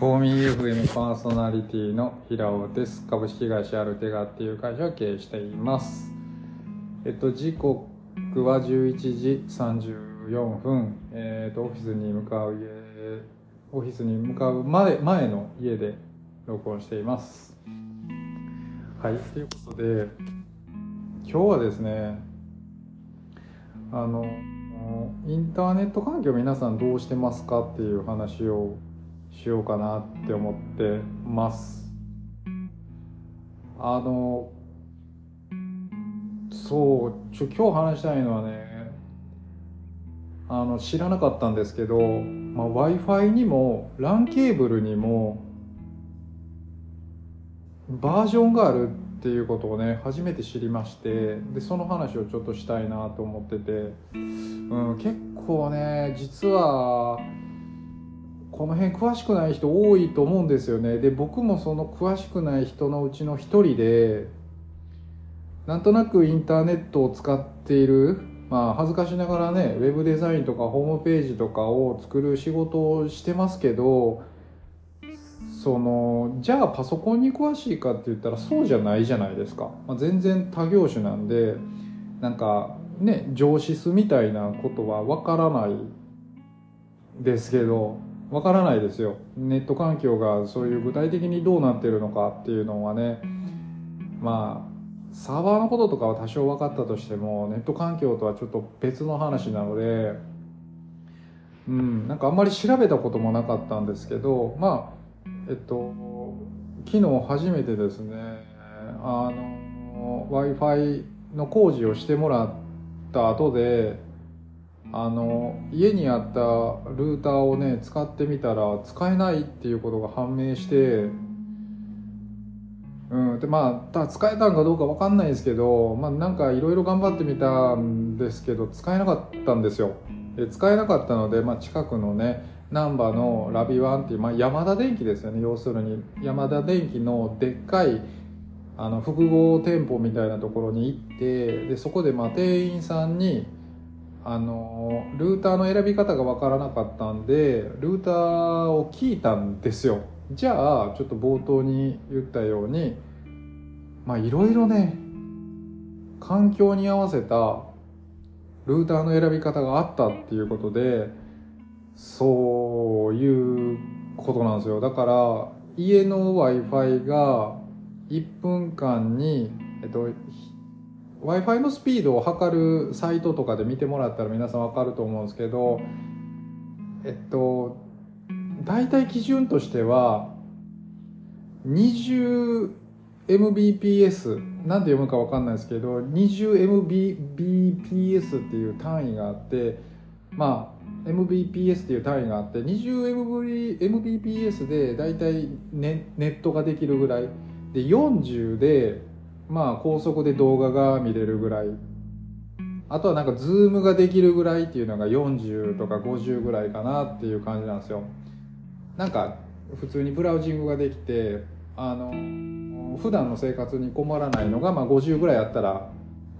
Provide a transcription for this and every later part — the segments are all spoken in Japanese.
フォーミー FM パーソナリティの平尾です。株式会社アルテガっていう会社を経営しています。えっと、時刻は11時34分、えっと、オフィスに向かう家、オフィスに向かう前前の家で録音しています。はい、ということで、今日はですね、あの、インターネット環境皆さんどうしてますかっていう話をしようかなって思ってます。あの、そう、ちょ今日話したいのはね、あの、知らなかったんですけど、まあ、Wi-Fi にも LAN ケーブルにもバージョンがあるっていうことをね初めて知りましてでその話をちょっとしたいなと思ってて、うん、結構ね実はこの辺詳しくない人多いと思うんですよね。で僕もその詳しくない人のうちの一人でなんとなくインターネットを使っているまあ恥ずかしながらねウェブデザインとかホームページとかを作る仕事をしてますけどそのじゃあパソコンに詳しいかって言ったらそうじゃないじゃないですか、まあ、全然他業種なんでなんかね上司みたいなことはわからないですけどわからないですよ。ネット環境がそういう具体的にどうなってるのかっていうのはね。まあサーバーのこととかは多少分かったとしてもネット環境とはちょっと別の話なのでうんなんかあんまり調べたこともなかったんですけどまあえっと昨日初めてですねあの w i f i の工事をしてもらった後であの家にあったルーターをね使ってみたら使えないっていうことが判明してうんでまあた使えたんかどうか分かんないですけどまあなんかいろいろ頑張ってみたんですけど使えなかったんですよ。で使えなかったので、まあ、近くのね難波のラビワンっていう、まあ、山田電機ですよね。要するに山田電機のでっかいあの複合店舗みたいなところに行ってでそこでまあ店員さんにあのルーターの選び方が分からなかったんでルーターを聞いたんですよ。じゃあちょっと冒頭に言ったようにまあいろいろね環境に合わせたルーターの選び方があったっていうことでそういうことなんですよ。だから家の w i f i が1分間に、えっと、w i f i のスピードを測るサイトとかで見てもらったら皆さん分かると思うんですけどえっと大体基準としては 20mbps なんて読むか分かんないですけど 20mbps っていう単位があってまあ mbps っていう単位があって 20mbps で大体ネネットができるぐらい。で40でまあ高速で動画が見れるぐらい。あとはなんか Zoom ができるぐらいっていうのが40とか50ぐらいかなっていう感じなんですよ。なんか普通にブラウジングができてあの普段の生活に困らないのが、まあ、50ぐらいあったら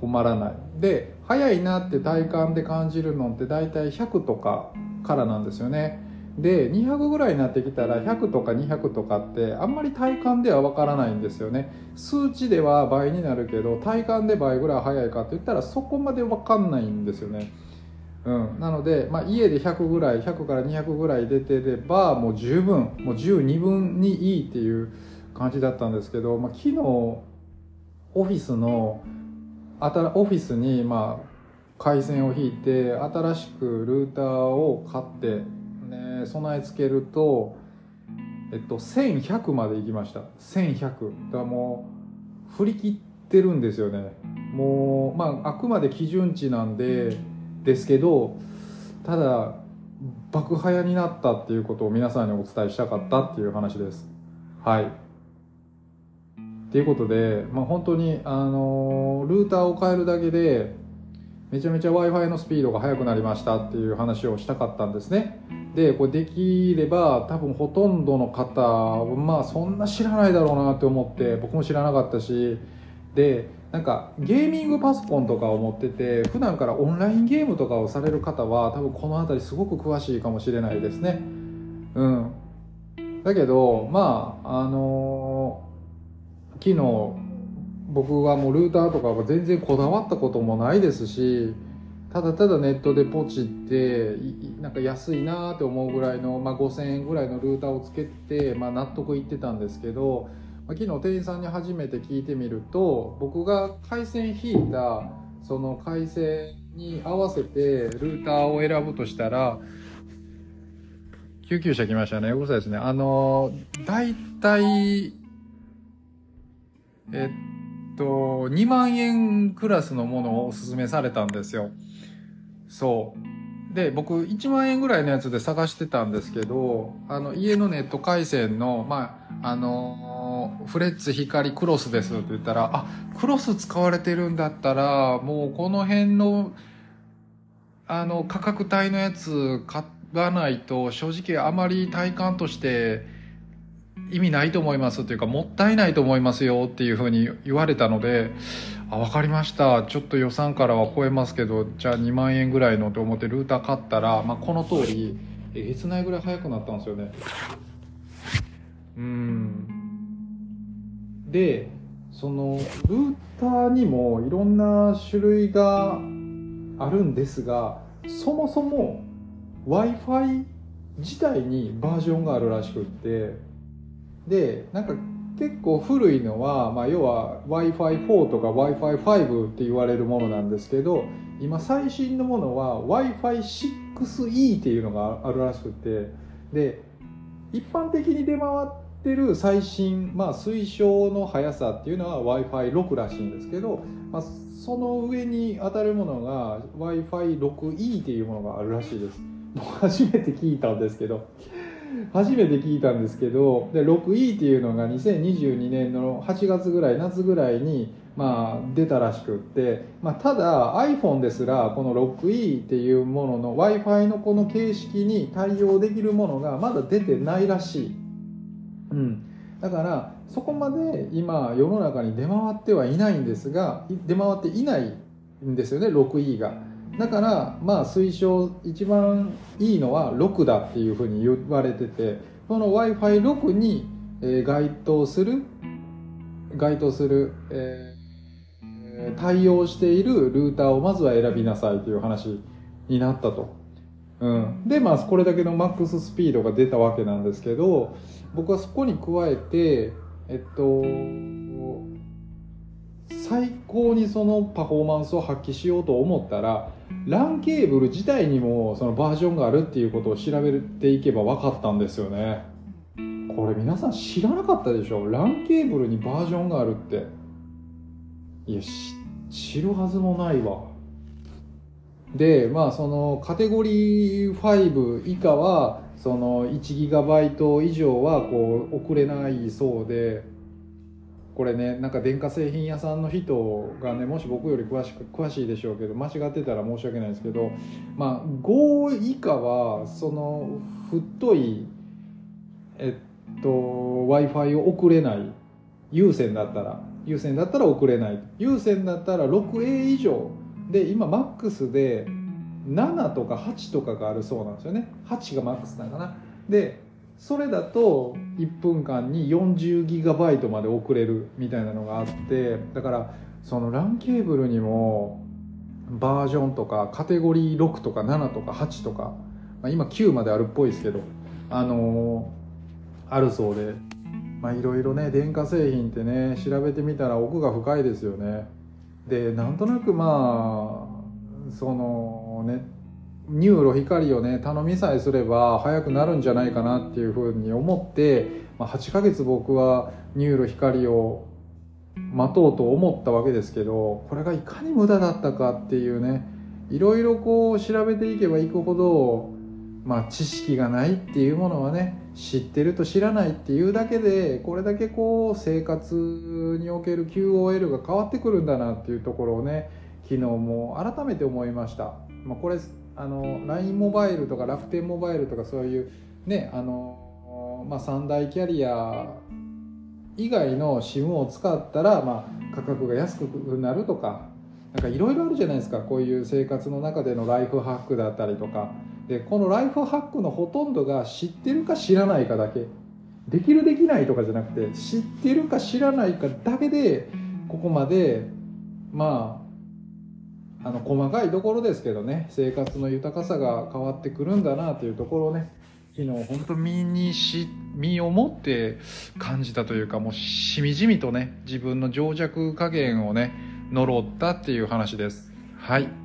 困らない。で早いなって体感で感じるのって大体100とかからなんですよね。で200ぐらいになってきたら100とか200とかってあんまり体感ではわからないんですよね。数値では倍になるけど体感で倍ぐらい早いかって言ったらそこまでわかんないんですよね。うん、なので、まあ、家で100ぐらい100から200ぐらい出てればもう十分もう12分にいいっていう感じだったんですけど、まあ、昨日オフィスのオフィスにまあ回線を引いて新しくルーターを買って、ね、備え付けると、えっと、1100まで行きました。1100だからもう振り切ってるんですよね。もうまああくまで基準値なんでですけどただ爆早になったっていうことを皆さんにお伝えしたかったっていう話です。はい。っていうことで、まあ、本当に、あのルーターを変えるだけでめちゃめちゃ w i f i のスピードが速くなりましたっていう話をしたかったんですね。でこれできれば多分ほとんどの方まあそんな知らないだろうなって思って僕も知らなかったし。でなんかゲーミングパソコンとかを持ってて普段からオンラインゲームとかをされる方は多分この辺りすごく詳しいかもしれないですね。うん。だけどまああの昨日僕はもうルーターとかは全然こだわったこともないですしただただネットでポチってなんか安いなって思うぐらいの、まあ、5,000円ぐらいのルーターをつけて、まあ、納得いってたんですけど、まあ、昨日店員さんに初めて聞いてみると僕が回線引いたその回線に合わせてルーターを選ぶとしたら救急車来ましたね。うるさいですね。あの、大体、えっと、2万円クラスのものをおすすめされたんですよ。そう。で、僕1万円ぐらいのやつで探してたんですけど、あの、家のネット回線の、まあ、あの、フレッツ光クロスですって言ったら、あ、クロス使われてるんだったら、もうこの辺の、あの、価格帯のやつ買わないと、正直あまり体感として意味ないと思いますっていうか、もったいないと思いますよっていうふうに言われたので、あ、わかりました。ちょっと予算からは超えますけど、じゃあ2万円ぐらいのと思ってルーター買ったら、まあ、この通り、えげつないぐらい早くなったんですよね。うん。で、その、ルーターにもいろんな種類があるんですが、そもそも Wi-Fi 自体にバージョンがあるらしくってでなんか結構古いのは、まあ、要は Wi-Fi4 とか Wi-Fi5 って言われるものなんですけど今最新のものは Wi-Fi6E っていうのがあるらしくてで一般的に出回ってる最新、まあ、推奨の速さっていうのは Wi-Fi6 らしいんですけど、まあ、その上に当たるものが Wi-Fi6E っていうものがあるらしいです。初めて聞いたんですけど初めて聞いたんですけどで 6E っていうのが2022年の8月ぐらい夏ぐらいにまあ出たらしくって、まあ、ただ iPhone ですらこの 6E っていうものの w i f i のこの形式に対応できるものがまだ出てないらしい、うん、だからそこまで今世の中に出回ってはいないんですが出回っていないんですよね 6E が。だからまあ推奨一番いいのは6だっていうふうに言われててこの w i f i 6に、該当する該当する、えー、対応しているルーターをまずは選びなさいという話になったと。うん、でまあこれだけのマックススピードが出たわけなんですけど僕はそこに加えてえっと最高にそのパフォーマンスを発揮しようと思ったら LAN ケーブル自体にもそのバージョンがあるっていうことを調べていけば分かったんですよね。これ皆さん知らなかったでしょ？LAN ケーブルにバージョンがあるって。いや知るはずもないわ。でまあそのカテゴリー5以下はその 1GB 以上はこう送れないそうでこれねなんか電化製品屋さんの人がねもし僕より詳しく詳しいでしょうけど間違ってたら申し訳ないですけどまあ5以下はその太いえっと w i f i を送れない有線だったら有線だったら送れない。有線だったら 6A 以上で今マックスで7とか8とかがあるそうなんですよね。8がマックスなのかなでそれだと1分間に40ギガバイトまで送れるみたいなのがあってだからその LAN ケーブルにもバージョンとかカテゴリー6とか7とか8とか、まあ、今9まであるっぽいですけどあのー、あるそうでまあいろいろね電化製品ってね調べてみたら奥が深いですよね。でなんとなくまあそのね NURO光をね頼みさえすれば早くなるんじゃないかなっていうふうに思って、まあ、8ヶ月僕は NURO光を待とうと思ったわけですけどこれがいかに無駄だったかっていうねいろいろこう調べていけばいくほど、まあ、知識がないっていうものはね知ってると知らないっていうだけでこれだけこう生活における QOL が変わってくるんだなっていうところをね昨日も改めて思いました。まあ、これあの LINE モバイルとか楽天モバイルとかそういうねあの、まあ、三大キャリア以外の SIM を使ったら、まあ、価格が安くなるとかなんかいろいろあるじゃないですか。こういう生活の中でのライフハックだったりとか。でこのライフハックのほとんどが知ってるか知らないかだけ。できるできないとかじゃなくて知ってるか知らないかだけでここまでまああの細かいところですけどね生活の豊かさが変わってくるんだなというところをね昨日本当身にし身をもって感じたというかもうしみじみとね自分の情弱加減をね呪ったっていう話です。はい。